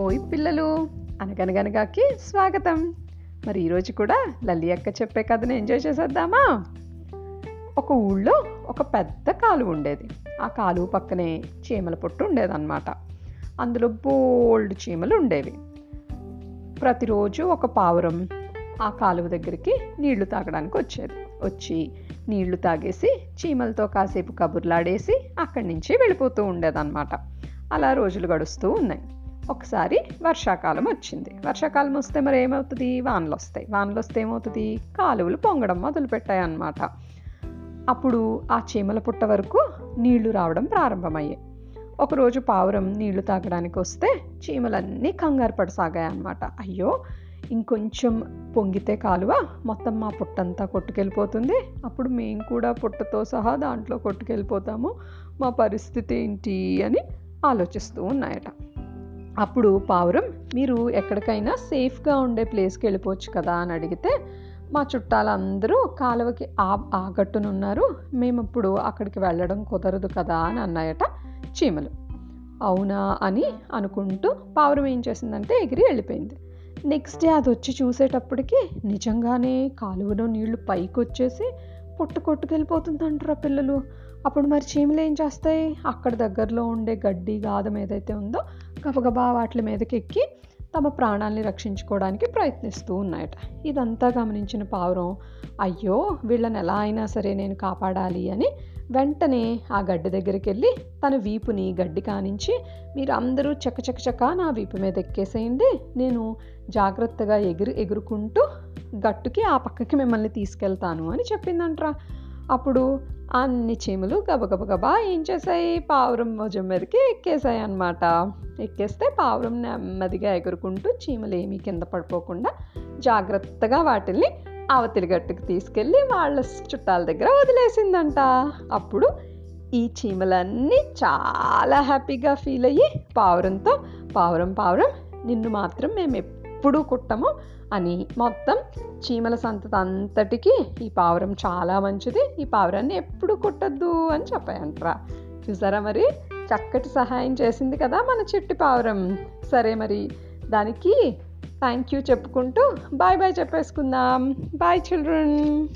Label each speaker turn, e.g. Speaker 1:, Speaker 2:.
Speaker 1: ఓయ్ పిల్లలు అనగనగనగాకి స్వాగతం. మరి ఈరోజు కూడా లలి అక్క చెప్పే కథను ఎంజాయ్ చేసేద్దామా? ఒక ఊళ్ళో ఒక పెద్ద కాలువ ఉండేది. ఆ కాలువ పక్కనే చీమల పొట్టు ఉండేదన్నమాట. అందులో బోల్డ్ చీమలు ఉండేవి. ప్రతిరోజు ఒక పావురం ఆ కాలువ దగ్గరికి నీళ్ళు తాగడానికి వచ్చేది. వచ్చి నీళ్ళు తాగేసి చీమలతో కాసేపు కబుర్లాడేసి అక్కడి నుంచి వెళ్ళిపోతూ ఉండేదన్నమాట. అలా రోజులు గడుస్తూ ఉన్నాయి. ఒకసారి వర్షాకాలం వచ్చింది. వర్షాకాలం వస్తే మరి ఏమవుతుంది? వానలు వస్తాయి. వానలు వస్తే ఏమవుతుంది? కాలువలు పొంగడం మొదలుపెట్టాయి అన్నమాట అప్పుడు ఆ చీమల పుట్ట వరకు నీళ్ళు రావడం ప్రారంభమయ్యాయి. ఒకరోజు పావురం నీళ్ళు తాగడానికి వస్తే చీమలన్నీ కంగారు పడసాగాయి అన్నమాట అయ్యో! ఇంకొంచెం పొంగితే కాలువ మొత్తం మా పుట్టంతా కొట్టుకెళ్ళిపోతుంది. అప్పుడు మేము కూడా పుట్టతో సహా దాంట్లో కొట్టుకెళ్ళిపోతాము. మా పరిస్థితి ఏంటి అని ఆలోచిస్తూ ఉన్నాయట. అప్పుడు పావురం మీరు ఎక్కడికైనా సేఫ్గా ఉండే ప్లేస్కి వెళ్ళిపోవచ్చు కదా అని అడిగితే మా చుట్టాలందరూ కాలువకి ఆ ఆగట్టునున్నారు గట్టునున్నారు మేము ఇప్పుడు అక్కడికి వెళ్ళడం కుదరదు కదా అని అన్నాయట చీమలు. అవునా అని అనుకుంటూ పావురం ఏం చేసిందంటే ఎగిరి వెళ్ళిపోయింది. నెక్స్ట్ డే అది వచ్చి చూసేటప్పటికి నిజంగానే కాలువలో నీళ్ళు పైకి వచ్చేసి పొట్టు కొట్టుకెళ్ళిపోతుందంటారా పిల్లలు. అప్పుడు మరి చీమలు ఏం చేస్తాయి? అక్కడ దగ్గరలో ఉండే గడ్డి గాదం ఏదైతే ఉందో గబగబా వాటి మీదకి ఎక్కి తమ ప్రాణాల్ని రక్షించుకోవడానికి ప్రయత్నిస్తూ ఉన్నాయట. ఇదంతా గమనించిన పావురం అయ్యో వీళ్ళని ఎలా అయినా సరే నేను కాపాడాలి అని వెంటనే ఆ గడ్డి దగ్గరికి వెళ్ళి తన వీపుని గడ్డి కానించి మీరు అందరూ చకచకచక నా వీపు మీద ఎక్కేసేయండి. నేను జాగ్రత్తగా ఎగురు ఎగురుకుంటూ గట్టుకి ఆ పక్కకి మిమ్మల్ని తీసుకెళ్తాను అని చెప్పిందంట్రా. అప్పుడు అన్ని చీమలు గబగబగబా ఏం చేశాయి? పావురం భుజం మీదకి ఎక్కేసాయి అనమాట ఎక్కేస్తే పావురం నెమ్మదిగా ఎగురుకుంటూ చీమలు ఏమీ కింద పడిపోకుండా జాగ్రత్తగా వాటిల్ని అవతలి గట్టుకు తీసుకెళ్ళి వాళ్ళ చుట్టాల దగ్గర వదిలేసిందంట. అప్పుడు ఈ చీమలన్నీ చాలా హ్యాపీగా ఫీల్ అయ్యి పావురంతో పావురం పావురం నిన్ను మాత్రం మేము ఎప్పుడూ కుట్టము అని. మొత్తం చీమల సంతత అంతటికి ఈ పావురం చాలా మంచిది. ఈ పావురాన్ని ఎప్పుడు కుట్టద్దు అని చెప్పాయంట్రా. చూసారా మరి? చక్కటి సహాయం చేసింది కదా మన చెట్టు పావురం. సరే మరి దానికి థ్యాంక్ యూ చెప్పుకుంటూ బాయ్ బాయ్ చెప్పేసుకుందాం. Bye children